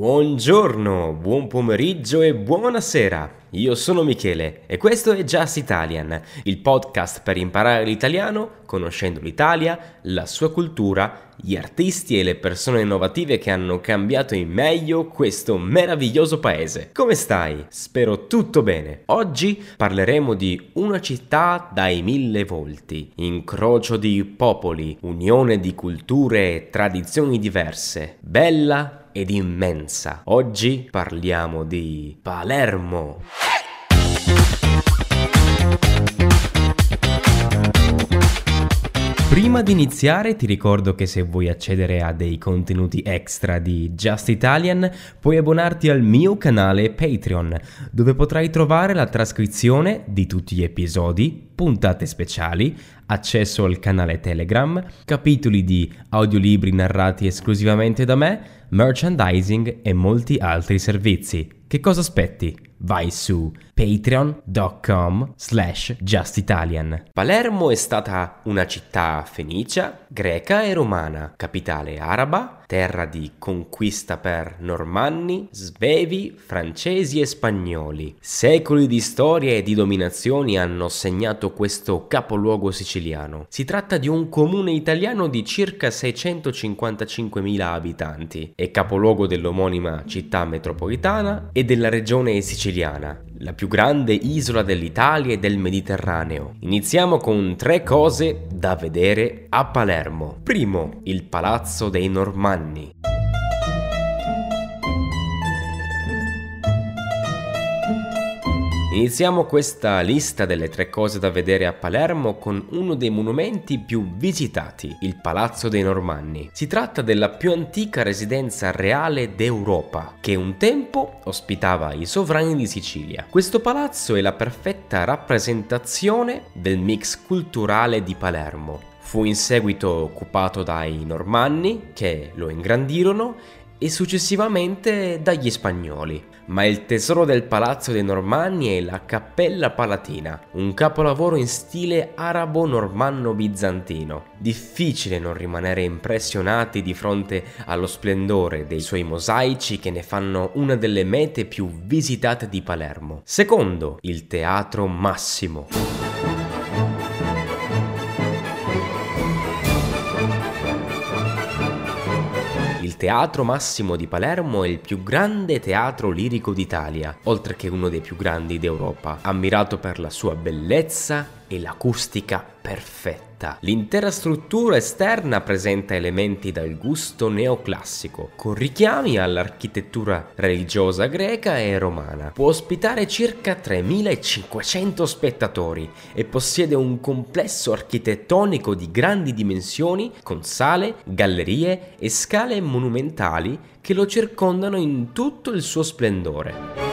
Buongiorno, buon pomeriggio e buonasera. Io sono Michele e questo è Just Italian, il podcast per imparare l'italiano conoscendo l'Italia, la sua cultura, gli artisti e le persone innovative che hanno cambiato in meglio questo meraviglioso paese. Come stai? Spero tutto bene. Oggi parleremo di una città dai mille volti, incrocio di popoli, unione di culture e tradizioni diverse, bella ed immensa. Oggi parliamo di Palermo. Prima di iniziare ti ricordo che se vuoi accedere a dei contenuti extra di Just Italian puoi abbonarti al mio canale Patreon dove potrai trovare la trascrizione di tutti gli episodi, puntate speciali, accesso al canale Telegram, capitoli di audiolibri narrati esclusivamente da me, merchandising e molti altri servizi. Che cosa aspetti? Vai su patreon.com slash justitalian. Palermo è stata una città fenicia, greca e romana, capitale araba, terra di conquista per normanni, svevi, francesi e spagnoli. Secoli di storia e di dominazioni hanno segnato questo capoluogo siciliano. Si tratta di un comune italiano di circa 655.000 abitanti, è capoluogo dell'omonima città metropolitana e della regione siciliana, la più grande isola dell'Italia e del Mediterraneo. Iniziamo con tre cose da vedere a Palermo. Primo, il Palazzo dei Normanni. Iniziamo questa lista delle tre cose da vedere a Palermo con uno dei monumenti più visitati, il Palazzo dei Normanni. Si tratta della più antica residenza reale d'Europa, che un tempo ospitava i sovrani di Sicilia. Questo palazzo è la perfetta rappresentazione del mix culturale di Palermo. Fu in seguito occupato dai Normanni, che lo ingrandirono, e successivamente dagli spagnoli ma il tesoro del Palazzo dei Normanni è la Cappella Palatina, un capolavoro in stile arabo-normanno-bizantino. Difficile non rimanere impressionati di fronte allo splendore dei suoi mosaici che ne fanno una delle mete più visitate di Palermo. Secondo, il Teatro Massimo. Teatro Massimo di Palermo è il più grande teatro lirico d'Italia, oltre che uno dei più grandi d'Europa, ammirato per la sua bellezza e l'acustica perfetta. L'intera struttura esterna presenta elementi dal gusto neoclassico, con richiami all'architettura religiosa greca e romana. Può ospitare circa 3500 spettatori e possiede un complesso architettonico di grandi dimensioni con sale, gallerie e scale monumentali che lo circondano in tutto il suo splendore.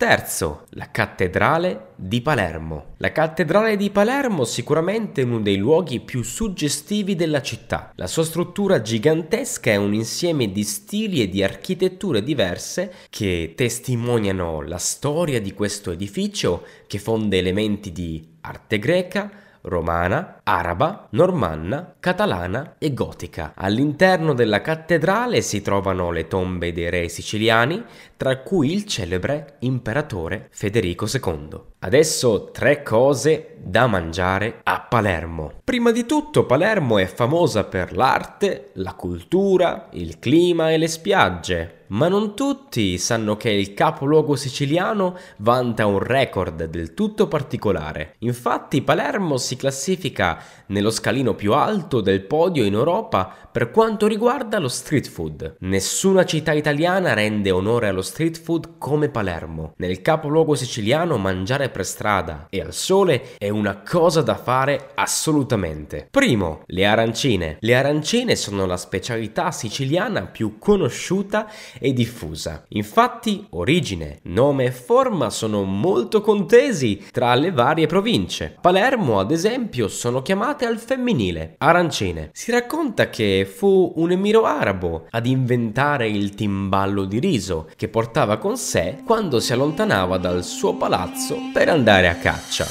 Terzo, la cattedrale di Palermo. La cattedrale di Palermo sicuramente è uno dei luoghi più suggestivi della città. La sua struttura gigantesca è un insieme di stili e di architetture diverse che testimoniano la storia di questo edificio che fonde elementi di arte greca, romana, araba, normanna, catalana e gotica. All'interno della cattedrale si trovano le tombe dei re siciliani, tra cui il celebre imperatore Federico II. Adesso tre cose da mangiare a Palermo. Prima di tutto Palermo è famosa per l'arte, la cultura, il clima e le spiagge ma non tutti sanno che il capoluogo siciliano vanta un record del tutto particolare. Infatti Palermo si classifica nello scalino più alto del podio in Europa per quanto riguarda lo street food. Nessuna città italiana rende onore allo street food come Palermo. Nel capoluogo siciliano mangiare per strada e al sole è una cosa da fare assolutamente. Primo, le arancine. Le arancine sono la specialità siciliana più conosciuta e diffusa. Infatti, origine, nome e forma sono molto contesi tra le varie province. Palermo, ad esempio, sono chiamate al femminile, arancine. Si racconta che fu un emiro arabo ad inventare il timballo di riso che portava con sé quando si allontanava dal suo palazzo per per andare a caccia.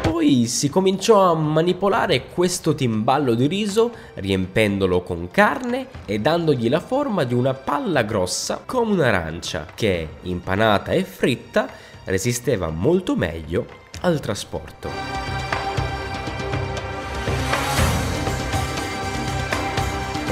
Poi si cominciò a manipolare questo timballo di riso riempendolo con carne e dandogli la forma di una palla grossa come un'arancia che, impanata e fritta, resisteva molto meglio al trasporto.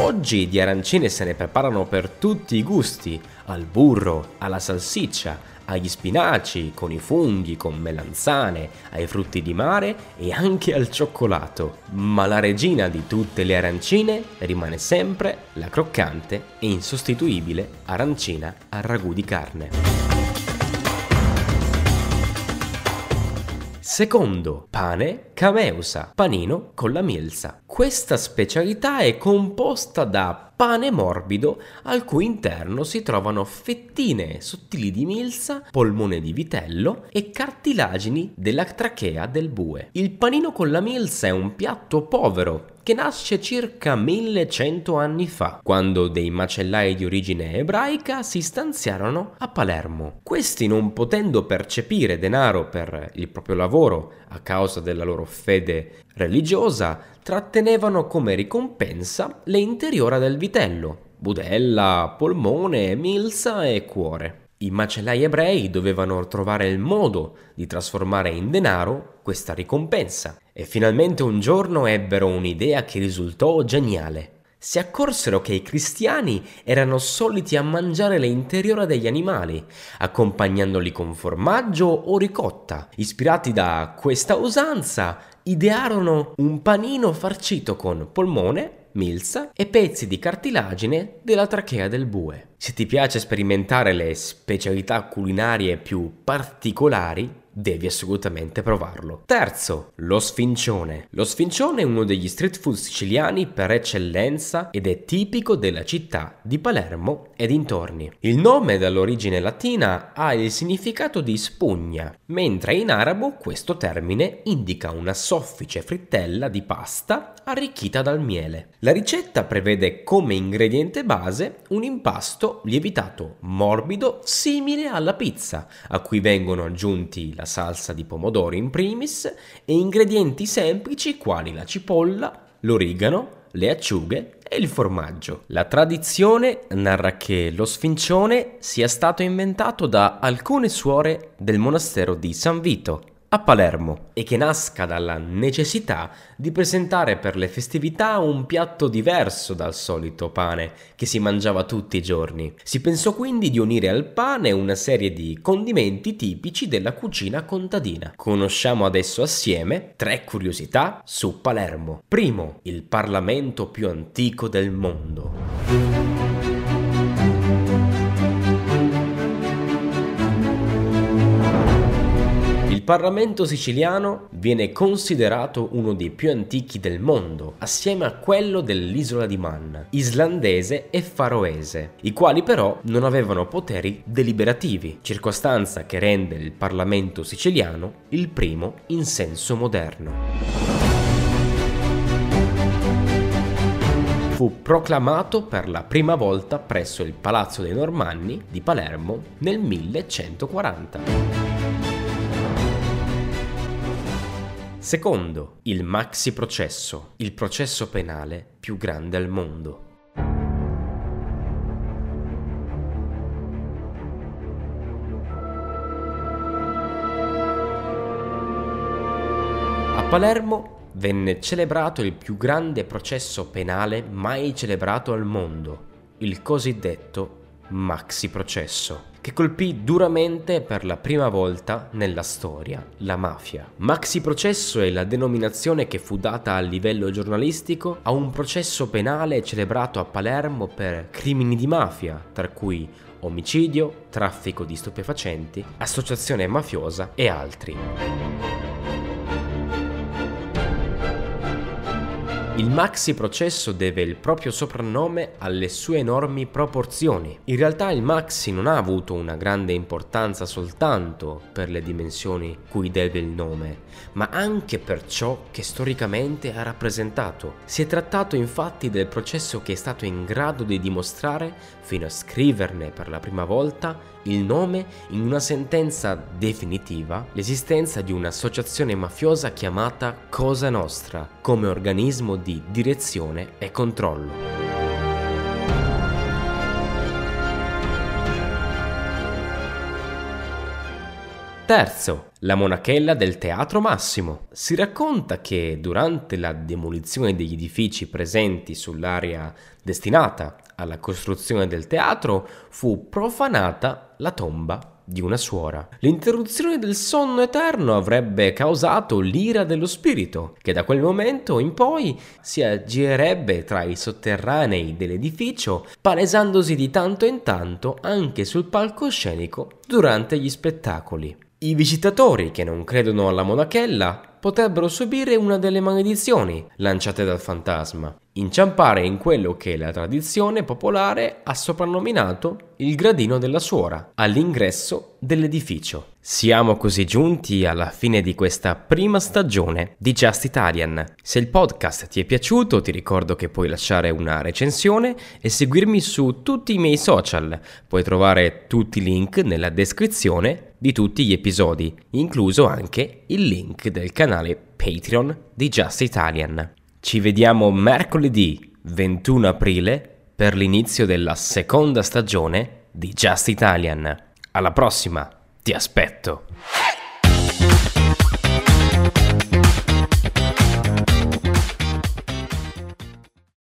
Oggi di arancine se ne preparano per tutti i gusti, al burro, alla salsiccia, agli spinaci, con i funghi, con melanzane, ai frutti di mare e anche al cioccolato. Ma la regina di tutte le arancine rimane sempre la croccante e insostituibile arancina al ragù di carne. Secondo, pane cameusa, panino con la milza. Questa specialità è composta da pane morbido al cui interno si trovano fettine sottili di milza, polmone di vitello e cartilagini della trachea del bue. Il panino con la milza è un piatto povero che nasce circa 1100 anni fa, quando dei macellai di origine ebraica si stanziarono a Palermo. Questi, non potendo percepire denaro per il proprio lavoro a causa della loro fede religiosa, trattenevano come ricompensa le interiora del vitello, budella, polmone, milza e cuore. I macellai ebrei dovevano trovare il modo di trasformare in denaro questa ricompensa e finalmente un giorno ebbero un'idea che risultò geniale. Si accorsero che i cristiani erano soliti a mangiare le interiora degli animali, accompagnandoli con formaggio o ricotta. Ispirati da questa usanza, idearono un panino farcito con polmone, milza e pezzi di cartilagine della trachea del bue. Se ti piace sperimentare le specialità culinarie più particolari, devi assolutamente provarlo. Terzo, lo sfincione. Lo sfincione è uno degli street food siciliani per eccellenza ed è tipico della città di Palermo e dintorni. Il nome dall'origine latina ha il significato di spugna, mentre in arabo questo termine indica una soffice frittella di pasta arricchita dal miele. La ricetta prevede come ingrediente base un impasto lievitato morbido simile alla pizza, a cui vengono aggiunti la salsa di pomodoro in primis e ingredienti semplici quali la cipolla, l'origano, le acciughe e il formaggio. La tradizione narra che lo sfincione sia stato inventato da alcune suore del monastero di San Vito a Palermo e che nasca dalla necessità di presentare per le festività un piatto diverso dal solito pane che si mangiava tutti i giorni. Si pensò quindi di unire al pane una serie di condimenti tipici della cucina contadina. Conosciamo adesso assieme tre curiosità su Palermo. Primo, il Parlamento più antico del mondo. Parlamento siciliano viene considerato uno dei più antichi del mondo, assieme a quello dell'isola di Man, islandese e faroese, i quali però non avevano poteri deliberativi, circostanza che rende il Parlamento siciliano il primo in senso moderno. fu proclamato per la prima volta presso il Palazzo dei Normanni di Palermo nel 1140. Secondo, il maxi processo, il processo penale più grande al mondo. A Palermo venne celebrato il più grande processo penale mai celebrato al mondo, il cosiddetto maxi processo che colpì duramente per la prima volta nella storia la mafia. Maxi processo è la denominazione che fu data a livello giornalistico a un processo penale celebrato a Palermo per crimini di mafia, tra cui omicidio, traffico di stupefacenti, associazione mafiosa e altri. Il maxi processo deve il proprio soprannome alle sue enormi proporzioni. In realtà il maxi non ha avuto una grande importanza soltanto per le dimensioni cui deve il nome, ma anche per ciò che storicamente ha rappresentato. Si è trattato infatti del processo che è stato in grado di dimostrare, fino a scriverne per la prima volta, il nome in una sentenza definitiva l'esistenza di un'associazione mafiosa chiamata Cosa Nostra come organismo di direzione e controllo. Terzo, la monachella del Teatro Massimo. Si racconta che durante la demolizione degli edifici presenti sull'area destinata alla costruzione del teatro fu profanata la tomba di una suora. L'interruzione del sonno eterno avrebbe causato l'ira dello spirito, che da quel momento in poi si aggirerebbe tra i sotterranei dell'edificio, palesandosi di tanto in tanto anche sul palcoscenico durante gli spettacoli. I visitatori che non credono alla monachella potrebbero subire una delle maledizioni lanciate dal fantasma, inciampare in quello che la tradizione popolare ha soprannominato il gradino della suora, all'ingresso dell'edificio. Siamo così giunti alla fine di questa prima stagione di Just Italian. Se il podcast ti è piaciuto ti ricordo che puoi lasciare una recensione e seguirmi su tutti i miei social. Puoi trovare tutti i link nella descrizione di tutti gli episodi, incluso anche il link del canale Patreon di Just Italian. Ci vediamo mercoledì 21 aprile per l'inizio della seconda stagione di Just Italian. Alla prossima, ti aspetto!